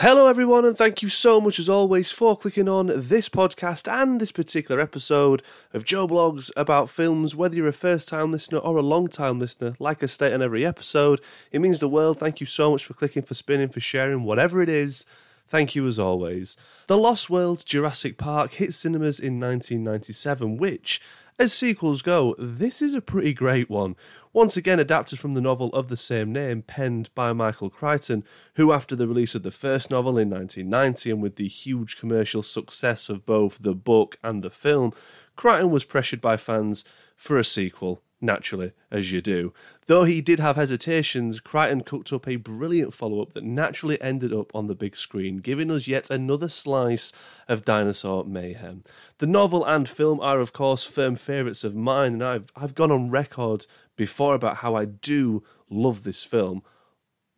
Hello, everyone, and thank you so much as always for clicking on this podcast and this particular episode of Joe Blogs about films. Whether you're a first time listener or a long time listener, like I state on every episode, it means the world. Thank you so much for clicking, for spinning, for sharing, whatever it is. Thank you as always. The Lost World Jurassic Park hit cinemas in 1997, which, as sequels go, this is a pretty great one. Once again, adapted from the novel of the same name, penned by Michael Crichton, who, after the release of the first novel in 1990 and with the huge commercial success of both the book and the film, Crichton was pressured by fans for a sequel naturally, as you do. Though he did have hesitations, Crichton cooked up a brilliant follow up that naturally ended up on the big screen, giving us yet another slice of dinosaur mayhem. The novel and film are, of course, firm favourites of mine, and I've, I've gone on record before about how I do love this film.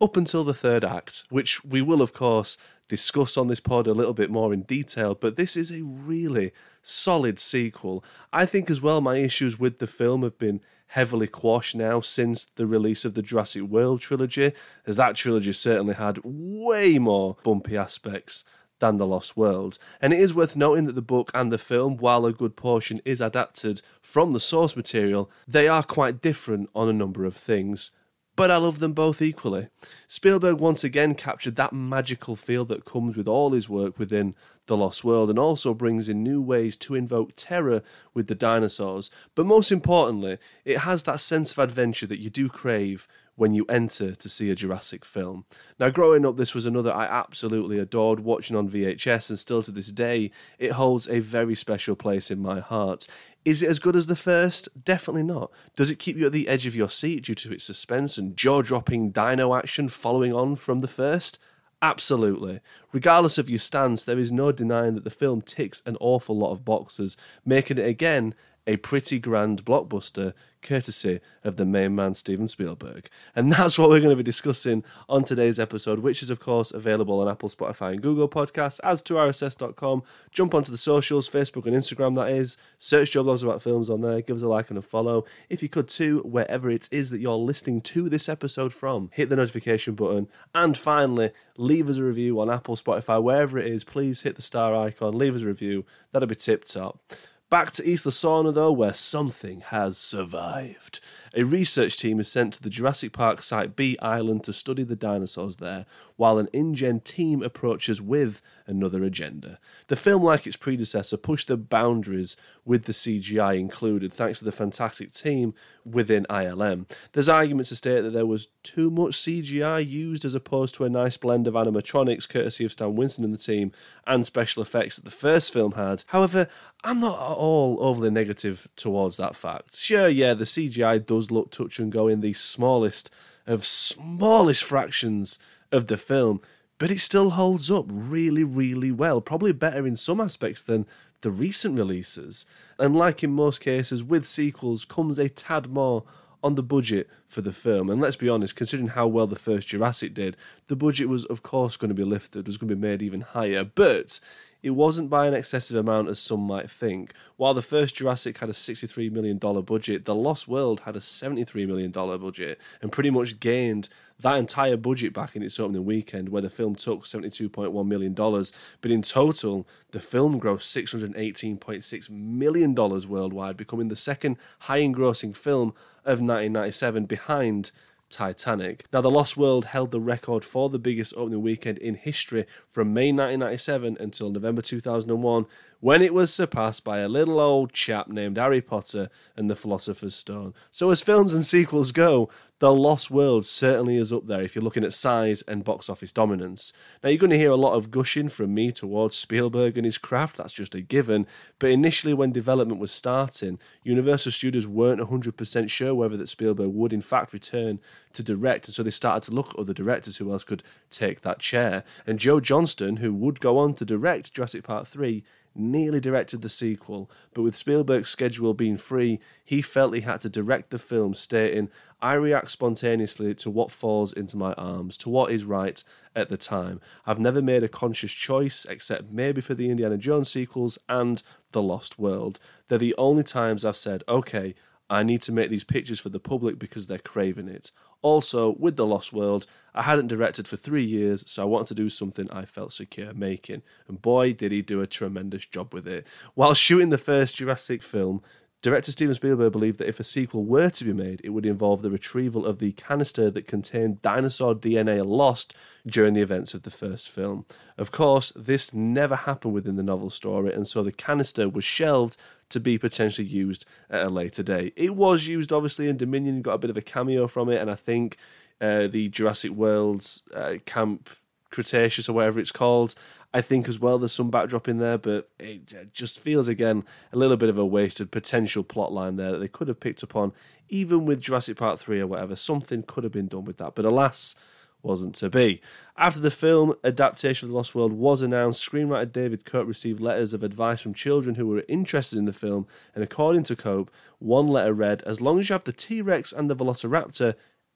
Up until the third act, which we will, of course, discuss on this pod a little bit more in detail, but this is a really solid sequel. I think as well my issues with the film have been heavily quashed now since the release of the Jurassic World trilogy, as that trilogy certainly had way more bumpy aspects than The Lost World. And it is worth noting that the book and the film, while a good portion is adapted from the source material, they are quite different on a number of things but I love them both equally. Spielberg once again captured that magical feel that comes with all his work within The Lost World and also brings in new ways to invoke terror with the dinosaurs. But most importantly, it has that sense of adventure that you do crave when you enter to see a Jurassic film. Now, growing up, this was another I absolutely adored watching on VHS, and still to this day, it holds a very special place in my heart. Is it as good as the first? Definitely not. Does it keep you at the edge of your seat due to its suspense and jaw dropping dino action following on from the first? Absolutely. Regardless of your stance, there is no denying that the film ticks an awful lot of boxes, making it again a pretty grand blockbuster courtesy of the main man, Steven Spielberg. And that's what we're going to be discussing on today's episode, which is, of course, available on Apple, Spotify, and Google Podcasts, as to RSS.com. Jump onto the socials, Facebook and Instagram, that is. Search Joe Blogs About Films on there. Give us a like and a follow. If you could, too, wherever it is that you're listening to this episode from, hit the notification button. And finally, leave us a review on Apple, Spotify, wherever it is. Please hit the star icon, leave us a review. That'd be tip top. Back to Isla Sorna, though, where something has survived. A research team is sent to the Jurassic Park Site B Island to study the dinosaurs there, while an InGen team approaches with another agenda. The film, like its predecessor, pushed the boundaries with the CGI included, thanks to the fantastic team within ILM. There's arguments to state that there was too much CGI used as opposed to a nice blend of animatronics, courtesy of Stan Winston and the team, and special effects that the first film had. However, I'm not at all overly negative towards that fact. Sure, yeah, the CGI does look touch and go in the smallest of smallest fractions of the film, but it still holds up really, really well. Probably better in some aspects than the recent releases. And like in most cases, with sequels comes a tad more on the budget for the film. And let's be honest, considering how well the first Jurassic did, the budget was, of course, going to be lifted, was going to be made even higher. But it wasn't by an excessive amount as some might think. While the first Jurassic had a $63 million budget, The Lost World had a $73 million budget and pretty much gained that entire budget back in its opening weekend, where the film took $72.1 million. But in total, the film grossed $618.6 million worldwide, becoming the second high engrossing film of 1997 behind Titanic. Now, The Lost World held the record for the biggest opening weekend in history from May 1997 until November 2001, when it was surpassed by a little old chap named Harry Potter and the Philosopher's Stone. So, as films and sequels go, The Lost World certainly is up there if you're looking at size and box office dominance. Now, you're going to hear a lot of gushing from me towards Spielberg and his craft, that's just a given. But initially, when development was starting, Universal Studios weren't 100% sure whether that Spielberg would in fact return to direct, and so they started to look at other directors who else could take that chair. And Joe Johnston, who would go on to direct Jurassic Park 3, nearly directed the sequel, but with Spielberg's schedule being free, he felt he had to direct the film, stating, I react spontaneously to what falls into my arms, to what is right at the time. I've never made a conscious choice, except maybe for the Indiana Jones sequels and The Lost World. They're the only times I've said, okay, I need to make these pictures for the public because they're craving it. Also, with The Lost World, I hadn't directed for three years, so I wanted to do something I felt secure making. And boy, did he do a tremendous job with it. While shooting the first Jurassic film, Director Steven Spielberg believed that if a sequel were to be made, it would involve the retrieval of the canister that contained dinosaur DNA lost during the events of the first film. Of course, this never happened within the novel story, and so the canister was shelved to be potentially used at a later date. It was used, obviously, in Dominion, got a bit of a cameo from it, and I think uh, the Jurassic World's uh, Camp Cretaceous or whatever it's called I think as well there's some backdrop in there, but it just feels again a little bit of a wasted potential plot line there that they could have picked up on, even with Jurassic Park 3 or whatever. Something could have been done with that, but alas, wasn't to be. After the film adaptation of The Lost World was announced, screenwriter David Koepp received letters of advice from children who were interested in the film, and according to Koepp, one letter read, As long as you have the T Rex and the Velociraptor,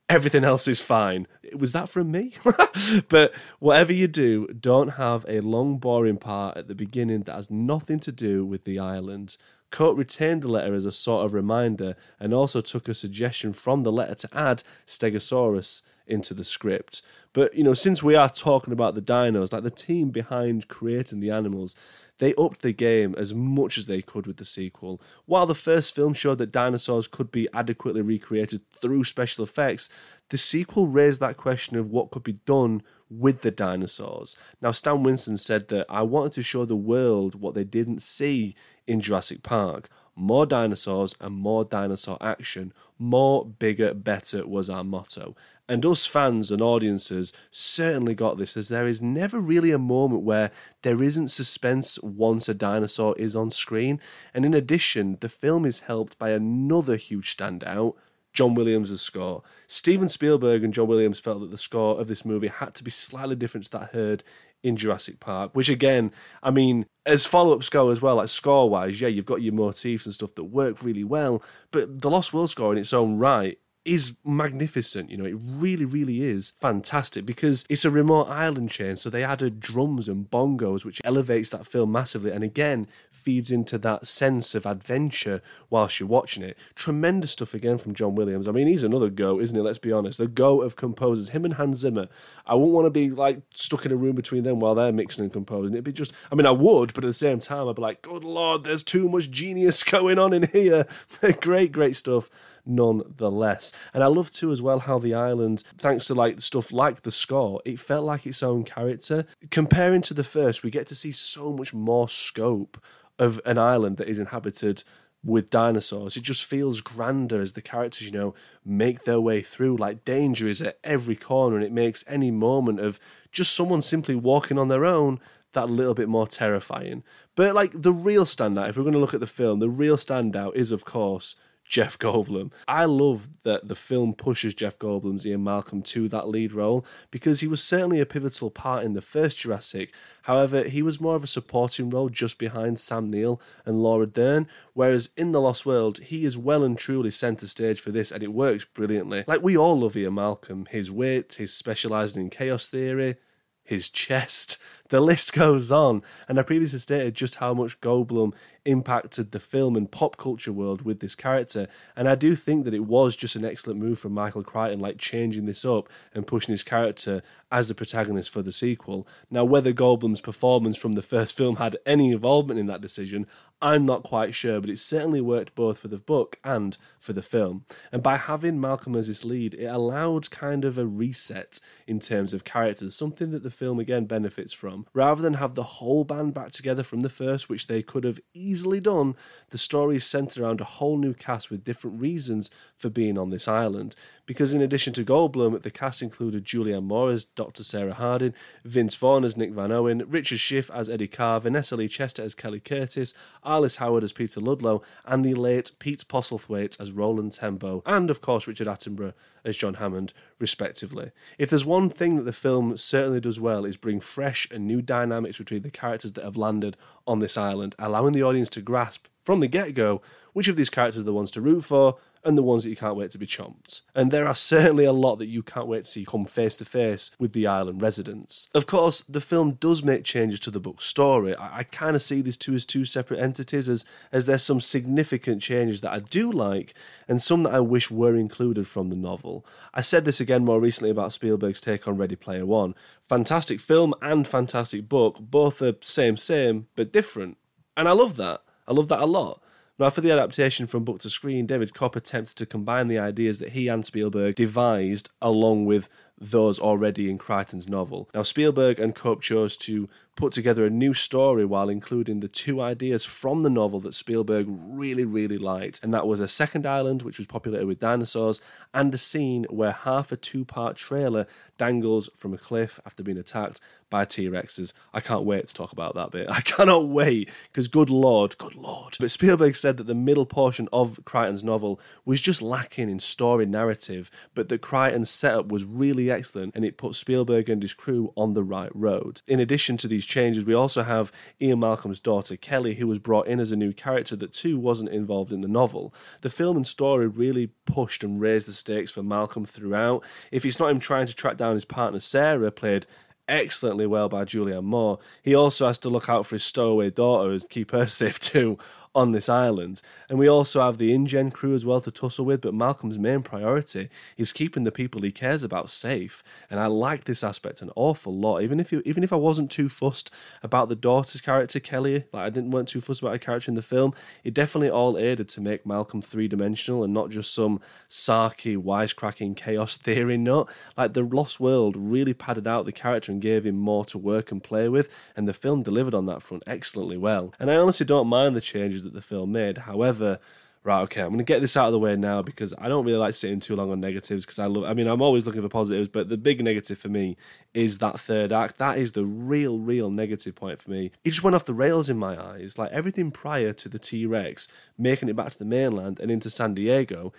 everything else is fine. Was that from me? but whatever you do, don't have a long, boring part at the beginning that has nothing to do with the island. Koepp retained the letter as a sort of reminder and also took a suggestion from the letter to add Stegosaurus into the script. But, you know, since we are talking about the dinos, like the team behind creating the animals, they upped the game as much as they could with the sequel. While the first film showed that dinosaurs could be adequately recreated through special effects, the sequel raised that question of what could be done with the dinosaurs. Now, Stan Winston said that I wanted to show the world what they didn't see in Jurassic Park. More dinosaurs and more dinosaur action. More, bigger, better was our motto. And us fans and audiences certainly got this, as there is never really a moment where there isn't suspense once a dinosaur is on screen. And in addition, the film is helped by another huge standout. John Williams' score. Steven Spielberg and John Williams felt that the score of this movie had to be slightly different to that heard in Jurassic Park, which again, I mean, as follow ups go as well, like score wise, yeah, you've got your motifs and stuff that work really well, but the Lost World score in its own right is magnificent. You know, it really, really is fantastic because it's a remote island chain. So they added drums and bongos, which elevates that film massively and again feeds into that sense of adventure whilst you're watching it. Tremendous stuff again from John Williams. I mean, he's another go, isn't he? Let's be honest. The go of composers, him and Hans Zimmer. I wouldn't want to be like stuck in a room between them while they're mixing and composing. It'd be just, I mean, I would, but at the same time, I'd be like, good lord, there's too much genius going on in here. great, great stuff nonetheless. And I love too as well how the island, thanks to like stuff like the score, it felt like its own character. Comparing to the first, we get to see so much more scope of an island that is inhabited with dinosaurs. It just feels grander as the characters, you know, make their way through. Like danger is at every corner, and it makes any moment of just someone simply walking on their own that little bit more terrifying. But like the real standout, if we're going to look at the film, the real standout is, of course, Jeff Goldblum. I love that the film pushes Jeff Goldblum's Ian Malcolm to that lead role because he was certainly a pivotal part in the first Jurassic. However, he was more of a supporting role just behind Sam Neill and Laura Dern, whereas in The Lost World, he is well and truly centre stage for this and it works brilliantly. Like, we all love Ian Malcolm, his wit, his specialising in chaos theory, his chest. The list goes on. And I previously stated just how much Goldblum impacted the film and pop culture world with this character. And I do think that it was just an excellent move from Michael Crichton, like changing this up and pushing his character as the protagonist for the sequel. Now, whether Goldblum's performance from the first film had any involvement in that decision, I'm not quite sure, but it certainly worked both for the book and for the film. And by having Malcolm as his lead, it allowed kind of a reset in terms of characters, something that the film again benefits from. Rather than have the whole band back together from the first, which they could have easily done, the story is centered around a whole new cast with different reasons for being on this island. Because in addition to Goldblum, the cast included Julianne Moore as Dr. Sarah Harding, Vince Vaughn as Nick Van Owen, Richard Schiff as Eddie Carr, Vanessa Lee Chester as Kelly Curtis, Arliss Howard as Peter Ludlow, and the late Pete Postlethwaite as Roland Tembo, and of course Richard Attenborough as John Hammond, respectively. If there's one thing that the film certainly does well is bring fresh and new dynamics between the characters that have landed on this island, allowing the audience to grasp from the get-go which of these characters are the ones to root for and the ones that you can't wait to be chomped. And there are certainly a lot that you can't wait to see come face to face with the island residents. Of course, the film does make changes to the book's story. I, I kind of see these two as two separate entities, as, as there's some significant changes that I do like, and some that I wish were included from the novel. I said this again more recently about Spielberg's take on Ready Player One. Fantastic film and fantastic book, both are same, same, but different. And I love that. I love that a lot. Now, for the adaptation from book to screen, David Koepp attempted to combine the ideas that he and Spielberg devised along with those already in Crichton's novel. Now, Spielberg and Koepp chose to put together a new story while including the two ideas from the novel that Spielberg really, really liked. And that was a second island, which was populated with dinosaurs, and a scene where half a two part trailer dangles from a cliff after being attacked by T Rexes. I can't wait to talk about that bit. I cannot wait because, good lord, good lord. But Spielberg said that the middle portion of Crichton's novel was just lacking in story narrative, but that Crichton's setup was really excellent and it put Spielberg and his crew on the right road. In addition to these these changes, we also have Ian Malcolm's daughter Kelly, who was brought in as a new character that too wasn't involved in the novel. The film and story really pushed and raised the stakes for Malcolm throughout. If it's not him trying to track down his partner Sarah, played excellently well by Julianne Moore, he also has to look out for his stowaway daughter and keep her safe too on this island. And we also have the InGen crew as well to tussle with, but Malcolm's main priority is keeping the people he cares about safe. And I like this aspect an awful lot. Even if you, even if I wasn't too fussed about the daughter's character, Kelly, like I didn't want too fussed about her character in the film, it definitely all aided to make Malcolm three dimensional and not just some sarky, wisecracking chaos theory nut. Like the Lost World really padded out the character and gave him more to work and play with, and the film delivered on that front excellently well. And I honestly don't mind the changes that the film made. However, right, okay, I'm going to get this out of the way now because I don't really like sitting too long on negatives because I love, I mean, I'm always looking for positives, but the big negative for me is that third act. That is the real, real negative point for me. It just went off the rails in my eyes. Like everything prior to the T Rex making it back to the mainland and into San Diego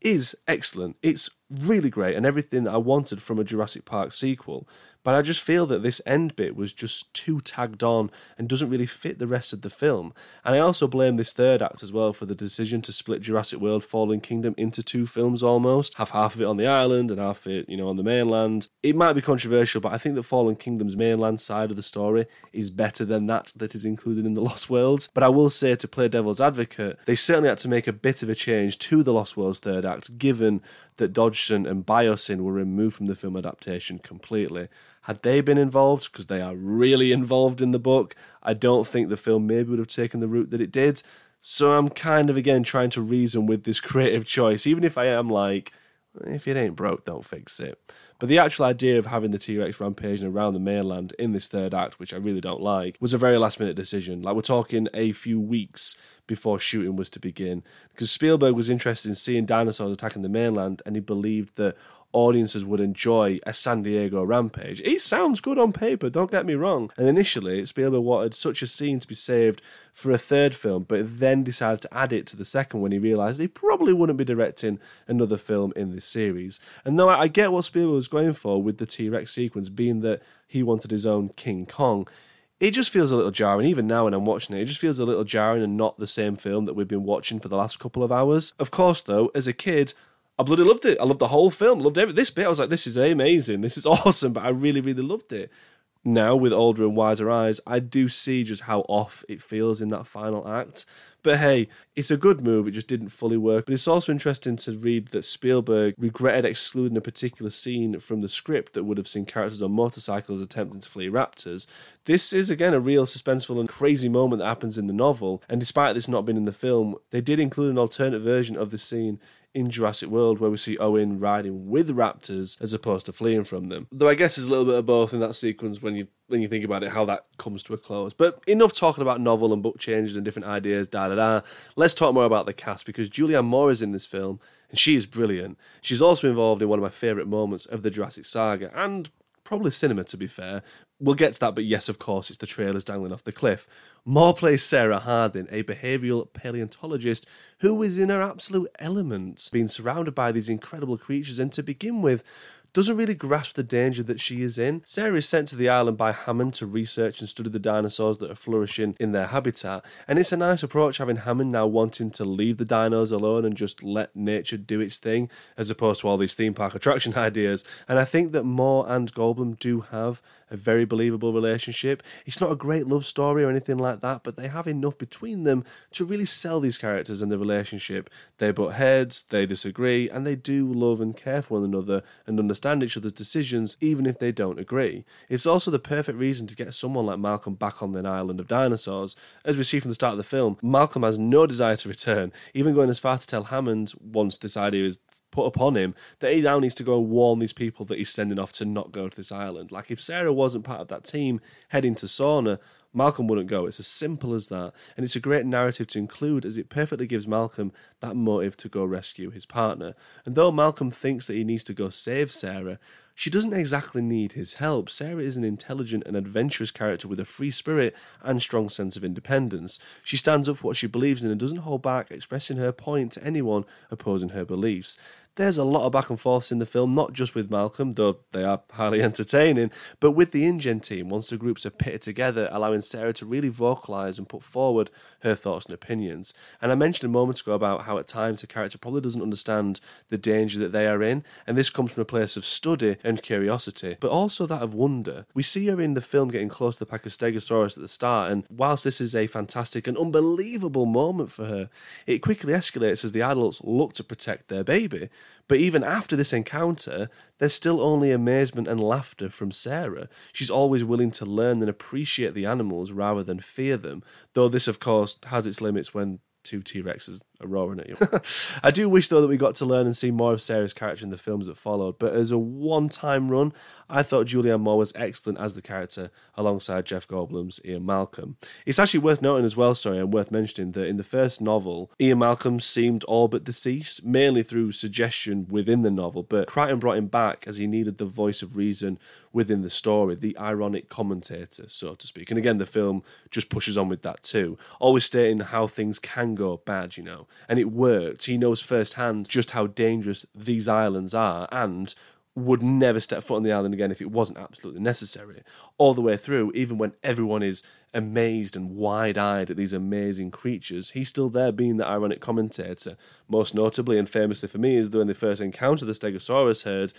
is excellent. It's really great and everything that I wanted from a Jurassic Park sequel. But I just feel that this end bit was just too tagged on and doesn't really fit the rest of the film. And I also blame this third act as well for the decision to split Jurassic World Fallen Kingdom into two films almost. Have half of it on the island and half of it, you know, on the mainland. It might be controversial, but I think that Fallen Kingdom's mainland side of the story is better than that that is included in the Lost Worlds. But I will say to play devil's advocate, they certainly had to make a bit of a change to the Lost Worlds third act, given that Dodgson and Biosyn were removed from the film adaptation completely. Had they been involved, because they are really involved in the book, I don't think the film maybe would have taken the route that it did. So I'm kind of again trying to reason with this creative choice, even if I am like, if it ain't broke, don't fix it. But the actual idea of having the T Rex rampaging around the mainland in this third act, which I really don't like, was a very last minute decision. Like, we're talking a few weeks before shooting was to begin. Because Spielberg was interested in seeing dinosaurs attacking the mainland, and he believed that audiences would enjoy a San Diego rampage. It sounds good on paper, don't get me wrong. And initially, Spielberg wanted such a scene to be saved for a third film, but then decided to add it to the second when he realised he probably wouldn't be directing another film in this series. And though I get what Spielberg was going for with the T Rex sequence, being that he wanted his own King Kong, it just feels a little jarring. Even now, when I'm watching it, it just feels a little jarring and not the same film that we've been watching for the last couple of hours. Of course, though, as a kid, I bloody loved it. I loved the whole film. Loved every this bit. I was like, this is amazing. This is awesome. But I really, really loved it. Now, with older and wiser eyes, I do see just how off it feels in that final act. But hey, it's a good move. It just didn't fully work. But it's also interesting to read that Spielberg regretted excluding a particular scene from the script that would have seen characters on motorcycles attempting to flee raptors. This is, again, a real suspenseful and crazy moment that happens in the novel. And despite this not being in the film, they did include an alternate version of the scene in Jurassic World where we see Owen riding with raptors as opposed to fleeing from them. Though I guess there's a little bit of both in that sequence when you when you think about it, how that comes to a close. But enough talking about novel and book changes and different ideas, da da da. Let's talk more about the cast because Julianne Moore is in this film and she is brilliant. She's also involved in one of my favourite moments of the Jurassic saga and probably cinema to be fair. We'll get to that, but yes, of course, it's the trailers dangling off the cliff. Moore plays Sarah Harding, a behavioural paleontologist who is in her absolute element, being surrounded by these incredible creatures. And to begin with, doesn't really grasp the danger that she is in. Sarah is sent to the island by Hammond to research and study the dinosaurs that are flourishing in their habitat, and it's a nice approach having Hammond now wanting to leave the dinos alone and just let nature do its thing, as opposed to all these theme park attraction ideas. And I think that Moore and Goldblum do have a very believable relationship. It's not a great love story or anything like that, but they have enough between them to really sell these characters and the relationship. They butt heads, they disagree, and they do love and care for one another and understand each other's decisions, even if they don't agree. It's also the perfect reason to get someone like Malcolm back on the island of dinosaurs. As we see from the start of the film, Malcolm has no desire to return, even going as far to tell Hammond once this idea is put upon him that he now needs to go and warn these people that he's sending off to not go to this island. Like if Sarah wasn't part of that team heading to Sorna, Malcolm wouldn't go. It's as simple as that. And it's a great narrative to include as it perfectly gives Malcolm that motive to go rescue his partner. And though Malcolm thinks that he needs to go save Sarah, she doesn't exactly need his help. Sarah is an intelligent and adventurous character with a free spirit and strong sense of independence. She stands up for what she believes in and doesn't hold back expressing her point to anyone opposing her beliefs. There's a lot of back and forths in the film, not just with Malcolm, though they are highly entertaining, but with the InGen team once the groups are pitted together, allowing Sarah to really vocalise and put forward her thoughts and opinions. And I mentioned a moment ago about how at times the character probably doesn't understand the danger that they are in, and this comes from a place of study and curiosity, but also that of wonder. We see her in the film getting close to the Stegosaurus at the start, and whilst this is a fantastic and unbelievable moment for her, it quickly escalates as the adults look to protect their baby. But even after this encounter, there's still only amazement and laughter from Sarah. She's always willing to learn and appreciate the animals rather than fear them, though this, of course, has its limits when two T Rexes roaring at you. I do wish, though, that we got to learn and see more of Sarah's character in the films that followed, but as a one time run, I thought Julianne Moore was excellent as the character alongside Jeff Goldblum's Ian Malcolm. It's actually worth noting as well, sorry, and worth mentioning that in the first novel, Ian Malcolm seemed all but deceased, mainly through suggestion within the novel, but Crichton brought him back as he needed the voice of reason within the story, the ironic commentator, so to speak. And again, the film just pushes on with that too, always stating how things can go bad, you know. And it worked. He knows firsthand just how dangerous these islands are and would never step foot on the island again if it wasn't absolutely necessary. All the way through, even when everyone is amazed and wide eyed at these amazing creatures, he's still there being the ironic commentator. Most notably and famously for me is when they first encounter the Stegosaurus herd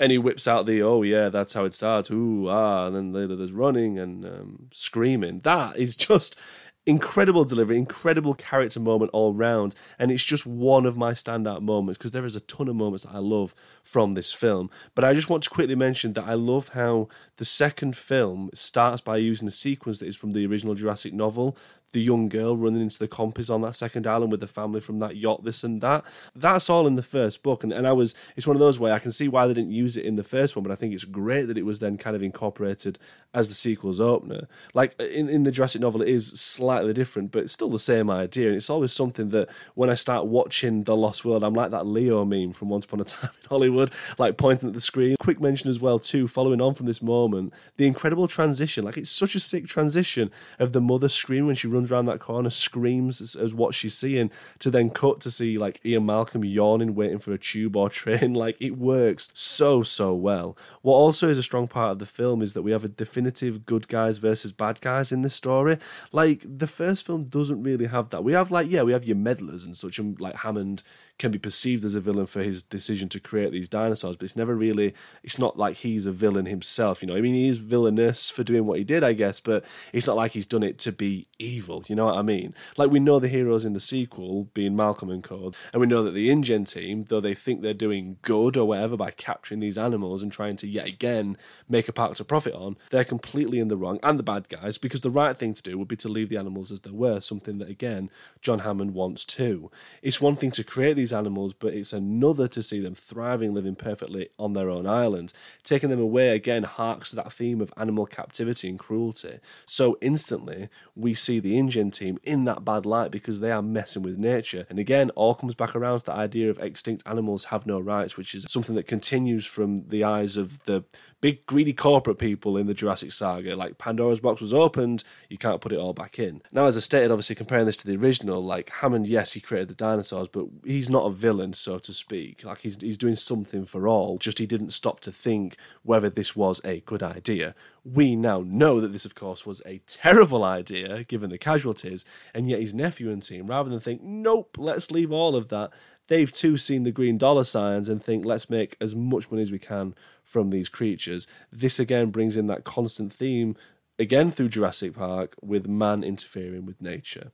and he whips out the oh yeah that's how it starts ooh ah and then later there's running and um, screaming that is just incredible delivery, incredible character moment all round, and it's just one of my standout moments because there is a ton of moments that I love from this film. But I just want to quickly mention that I love how the second film starts by using a sequence that is from the original Jurassic novel the young girl running into the compis on that second island with the family from that yacht, this and that. That's all in the first book, and, and I was it's one of those where I can see why they didn't use it in the first one, but I think it's great that it was then kind of incorporated as the sequel's opener. Like in, in the Jurassic novel, it is slightly different, but it's still the same idea, and it's always something that when I start watching The Lost World, I'm like that Leo meme from Once Upon a Time in Hollywood, like pointing at the screen. Quick mention as well too, following on from this moment, the incredible transition. Like it's such a sick transition of the mother screaming when she runs around that corner, screams as, as, what she's seeing, to then cut to see like Ian Malcolm yawning, waiting for a tube or train. Like it works so so well. What also is a strong part of the film is that we have a definitive good guys versus bad guys in this story. Like the first film doesn't really have that. We have like yeah, we have your meddlers and such, and like Hammond can be perceived as a villain for his decision to create these dinosaurs, but it's never really, it's not like he's a villain himself, you know. I mean, he is villainous for doing what he did, I guess, but it's not like he's done it to be evil, you know what I mean? Like, we know the heroes in the sequel being Malcolm and Co., and we know that the InGen team, though they think they're doing good or whatever by capturing these animals and trying to yet again make a park to profit on, they're completely in the wrong and the bad guys because the right thing to do would be to leave the animals as they were, something that, again, John Hammond wants too. It's one thing to create these these animals, but it's another to see them thriving, living perfectly on their own island. Taking them away again harks to that theme of animal captivity and cruelty. So instantly, we see the InGen team in that bad light because they are messing with nature. And again, all comes back around to the idea of extinct animals have no rights, which is something that continues from the eyes of the big greedy corporate people in the Jurassic saga. Like Pandora's box was opened, you can't put it all back in. Now, as I stated, obviously comparing this to the original, like Hammond, yes, he created the dinosaurs, but he's not a villain, so to speak. Like he's he's doing something for all. Just he didn't stop to think whether this was a good idea. We now know that this, of course, was a terrible idea given the casualties, and yet his nephew and team, rather than think, nope, let's leave all of that, they've too seen the green dollar signs and think, let's make as much money as we can from these creatures. This again brings in that constant theme, again through Jurassic Park, with man interfering with nature.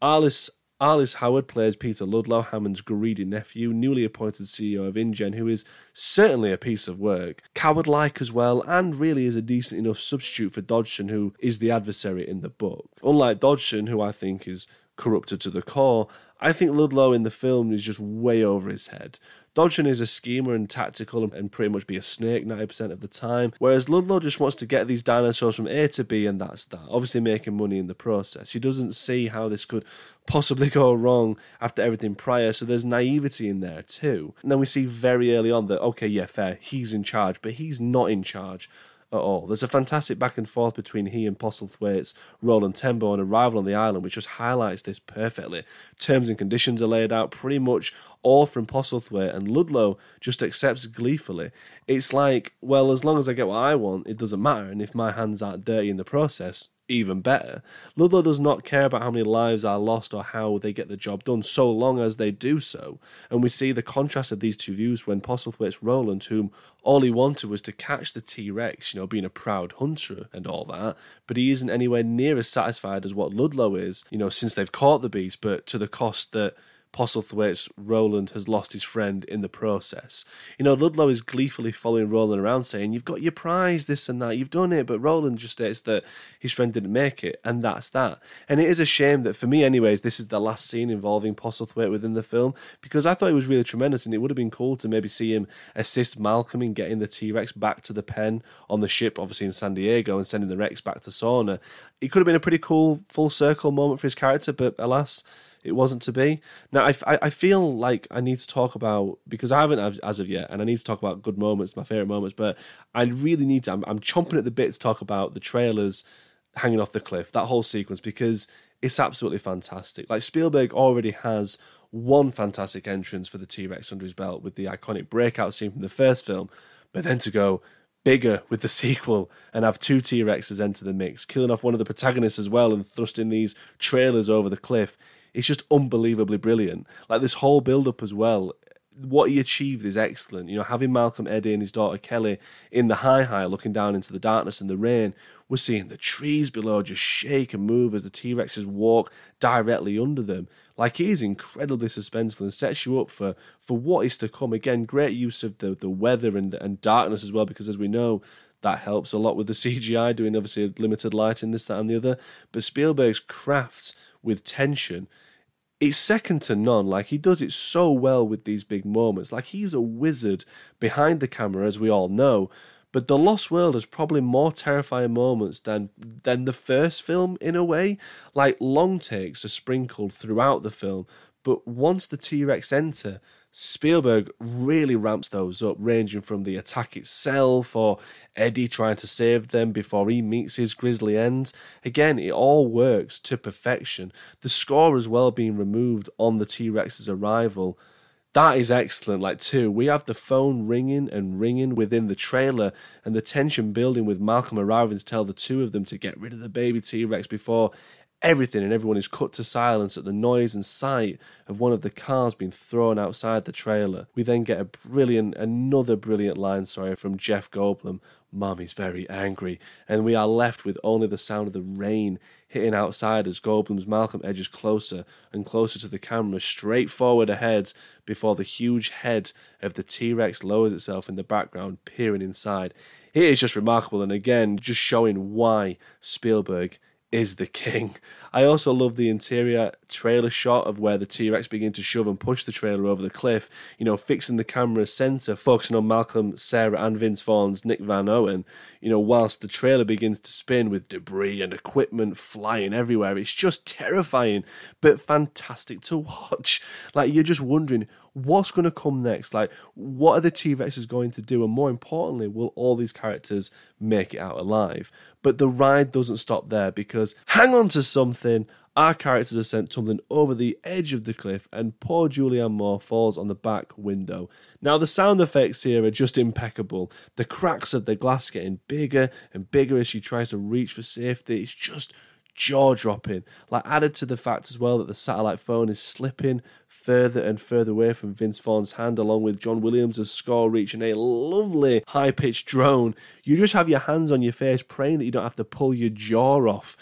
Arliss Arliss Howard plays Peter Ludlow, Hammond's greedy nephew, newly appointed CEO of InGen, who is certainly a piece of work. Coward like as well, and really is a decent enough substitute for Dodgson, who is the adversary in the book. Unlike Dodgson, who I think is corrupted to the core, I think Ludlow in the film is just way over his head. Dodgson is a schemer and tactical and pretty much be a snake 90% of the time, whereas Ludlow just wants to get these dinosaurs from A to B and that's that. Obviously making money in the process. He doesn't see how this could possibly go wrong after everything prior, so there's naivety in there too. And then we see very early on that, okay, yeah, fair, he's in charge, but he's not in charge at all. There's a fantastic back and forth between he and Postlethwaite's Roland Tembo on arrival on the island, which just highlights this perfectly. Terms and conditions are laid out pretty much all from Postlethwaite, and Ludlow just accepts gleefully. It's like, well, as long as I get what I want, it doesn't matter, and if my hands aren't dirty in the process, even better. Ludlow does not care about how many lives are lost or how they get the job done, so long as they do so. And we see the contrast of these two views when Postlethwaite's Roland, whom all he wanted was to catch the T Rex, you know, being a proud hunter and all that, but he isn't anywhere near as satisfied as what Ludlow is, you know, since they've caught the beast, but to the cost that Postlethwaite's Roland has lost his friend in the process. You know, Ludlow is gleefully following Roland around saying, You've got your prize, this and that, you've done it. But Roland just states that his friend didn't make it, and that's that. And it is a shame that, for me, anyways, this is the last scene involving Postlethwaite within the film because I thought it was really tremendous and it would have been cool to maybe see him assist Malcolm in getting the T Rex back to the pen on the ship, obviously in San Diego, and sending the Rex back to Sorna. It could have been a pretty cool full circle moment for his character, but alas, it wasn't to be. Now, I, I feel like I need to talk about, because I haven't as of yet, and I need to talk about good moments, my favourite moments, but I really need to, I'm, I'm chomping at the bit to talk about the trailers hanging off the cliff, that whole sequence, because it's absolutely fantastic. Like, Spielberg already has one fantastic entrance for the T Rex under his belt with the iconic breakout scene from the first film, but then to go bigger with the sequel and have two T Rexes enter the mix, killing off one of the protagonists as well and thrusting these trailers over the cliff it's just unbelievably brilliant. Like this whole build up as well. What he achieved is excellent. You know, having Malcolm Eddie and his daughter Kelly in the high high looking down into the darkness and the rain, we're seeing the trees below just shake and move as the T Rexes walk directly under them. Like he is incredibly suspenseful and sets you up for for what is to come. Again, great use of the, the weather and, and darkness as well, because as we know, that helps a lot with the CGI, doing obviously limited lighting, this, that, and the other. But Spielberg's crafts with tension it's second to none. Like he does it so well with these big moments. Like he's a wizard behind the camera, as we all know. But The Lost World has probably more terrifying moments than than the first film in a way. Like long takes are sprinkled throughout the film, but once the T Rex enter, Spielberg really ramps those up, ranging from the attack itself or Eddie trying to save them before he meets his grisly end. Again, it all works to perfection. The score as well being removed on the T Rex's arrival. That is excellent. Like, too, we have the phone ringing and ringing within the trailer and the tension building with Malcolm arriving to tell the two of them to get rid of the baby T Rex before everything and everyone is cut to silence at the noise and sight of one of the cars being thrown outside the trailer. We then get a brilliant, another brilliant line, sorry, from Jeff Goldblum. Mommy's very angry, and we are left with only the sound of the rain hitting outside as Goldblum's Malcolm edges closer and closer to the camera, straight forward ahead, before the huge head of the T Rex lowers itself in the background, peering inside. It is just remarkable, and again, just showing why Spielberg is the king. I also love the interior trailer shot of where the T Rex begin to shove and push the trailer over the cliff, you know, fixing the camera center, focusing on Malcolm, Sarah, and Vince Vaughn's Nick Van Owen, you know, whilst the trailer begins to spin with debris and equipment flying everywhere. It's just terrifying, but fantastic to watch. Like, you're just wondering what's going to come next? Like, what are the T Rexes going to do? And more importantly, will all these characters make it out alive? But the ride doesn't stop there because hang on to something. Our characters are sent tumbling over the edge of the cliff, and poor Julianne Moore falls on the back window. Now, the sound effects here are just impeccable. The cracks of the glass getting bigger and bigger as she tries to reach for safety. It's just jaw dropping. Like, added to the fact as well that the satellite phone is slipping further and further away from Vince Vaughn's hand, along with John Williams' score reaching a lovely high pitched drone. You just have your hands on your face, praying that you don't have to pull your jaw off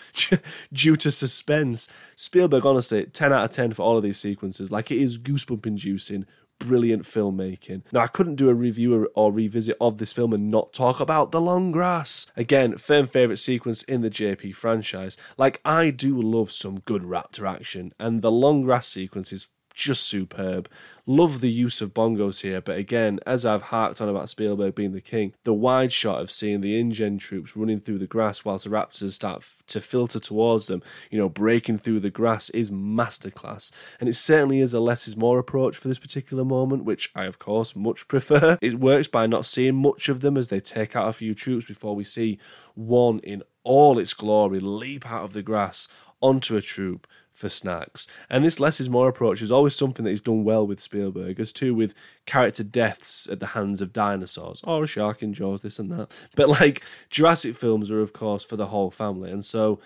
due to suspense. Spielberg, honestly, 10 out of 10 for all of these sequences. Like, it is goosebump inducing brilliant filmmaking. Now, I couldn't do a review or revisit of this film and not talk about The Long Grass. Again, firm favourite sequence in the JP franchise. Like, I do love some good raptor action, and The Long Grass sequence is just superb. Love the use of bongos here, but again, as I've harked on about Spielberg being the king, the wide shot of seeing the InGen troops running through the grass whilst the Raptors start to filter towards them, you know, breaking through the grass is masterclass. And it certainly is a less is more approach for this particular moment, which I, of course, much prefer. It works by not seeing much of them as they take out a few troops before we see one in all its glory leap out of the grass onto a troop for snacks. And this less is more approach is always something that he's done well with Spielberg, as too with character deaths at the hands of dinosaurs oh, or a shark in Jaws, this and that. But like Jurassic films are, of course, for the whole family. And so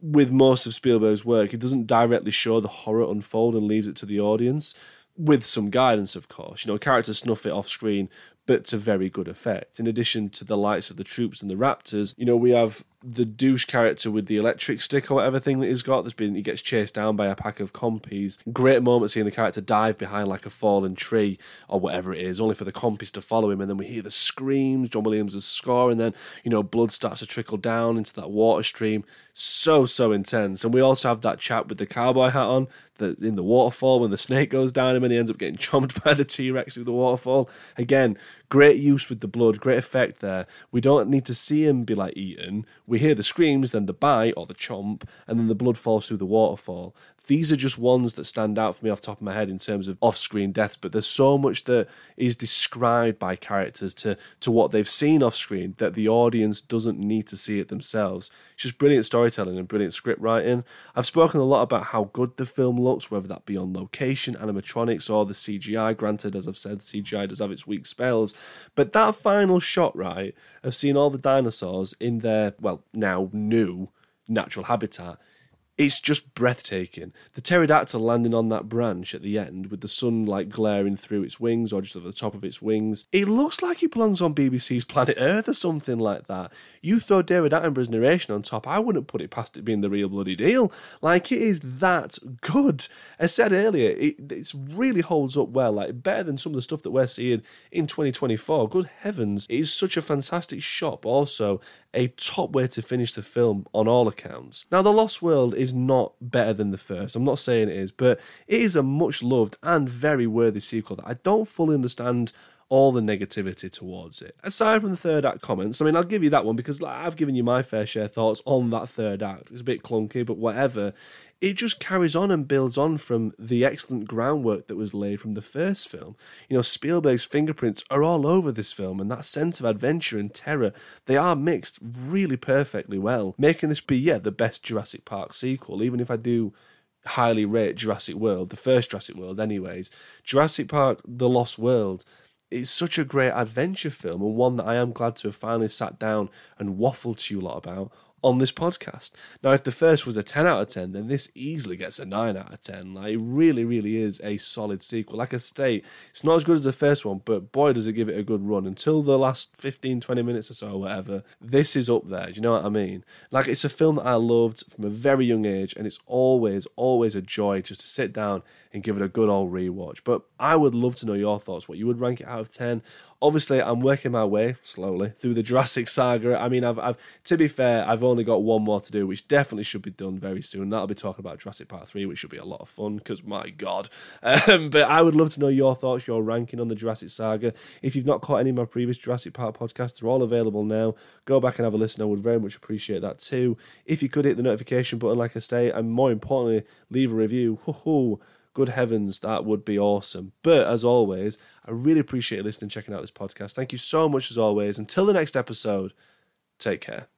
with most of Spielberg's work, he doesn't directly show the horror unfold and leaves it to the audience. With some guidance, of course. You know, characters snuff it off screen, but to very good effect. In addition to the lights of the troops and the raptors, you know, we have the douche character with the electric stick or whatever thing that he's got. There's been he gets chased down by a pack of compies. Great moment seeing the character dive behind like a fallen tree or whatever it is, only for the compies to follow him. And then we hear the screams, John Williams' score, and then you know blood starts to trickle down into that water stream. So so intense. And we also have that chap with the cowboy hat on that in the waterfall when the snake goes down him and he ends up getting chomped by the T Rex through the waterfall. Again, great use with the blood, great effect there. We don't need to see him be like eaten we hear the screams, then the bite or the chomp, and then the blood falls through the waterfall. These are just ones that stand out for me off top of my head in terms of off-screen deaths. But there's so much that is described by characters to to what they've seen off-screen that the audience doesn't need to see it themselves. It's just brilliant storytelling and brilliant script writing. I've spoken a lot about how good the film looks, whether that be on location, animatronics, or the CGI. Granted, as I've said, CGI does have its weak spells, but that final shot, right, of seeing all the dinosaurs in their well now new natural habitat it's just breathtaking. The pterodactyl landing on that branch at the end with the sunlight glaring through its wings or just at the top of its wings. It looks like it belongs on BBC's Planet Earth or something like that. You throw David Attenborough's narration on top, I wouldn't put it past it being the real bloody deal. Like, it is that good. I said earlier, it it's really holds up well, like better than some of the stuff that we're seeing in 2024. Good heavens, it is such a fantastic but also a top way to finish the film on all accounts. Now, The Lost World is not better than the first. I'm not saying it is, but it is a much loved and very worthy sequel that I don't fully understand all the negativity towards it. Aside from the third act comments, I mean, I'll give you that one because like, I've given you my fair share thoughts on that third act. It's a bit clunky, but whatever it just carries on and builds on from the excellent groundwork that was laid from the first film. You know, Spielberg's fingerprints are all over this film, and that sense of adventure and terror, they are mixed really perfectly well, making this be, yeah, the best Jurassic Park sequel, even if I do highly rate Jurassic World, the first Jurassic World, anyways. Jurassic Park The Lost World is such a great adventure film, and one that I am glad to have finally sat down and waffled to you a lot about on this podcast. Now, if the first was a 10 out of 10, then this easily gets a 9 out of 10. Like, it really, really is a solid sequel. Like I say, it's not as good as the first one, but boy, does it give it a good run. Until the last 15, 20 minutes or so, or whatever, this is up there. Do you know what I mean? Like, it's a film that I loved from a very young age, and it's always, always a joy just to sit down and give it a good old rewatch. But I would love to know your thoughts, what you would rank it out of 10. Obviously, I'm working my way slowly through the Jurassic saga. I mean, I've, I've to be fair, I've only got one more to do, which definitely should be done very soon. That'll be talking about Jurassic Park 3, which should be a lot of fun because my God. Um, but I would love to know your thoughts, your ranking on the Jurassic saga. If you've not caught any of my previous Jurassic Park podcasts, they're all available now. Go back and have a listen. I would very much appreciate that too. If you could hit the notification button, like I say, and more importantly, leave a review. Good heavens, that would be awesome. But as always, I really appreciate listening, checking out this podcast. Thank you so much as always. Until the next episode, take care.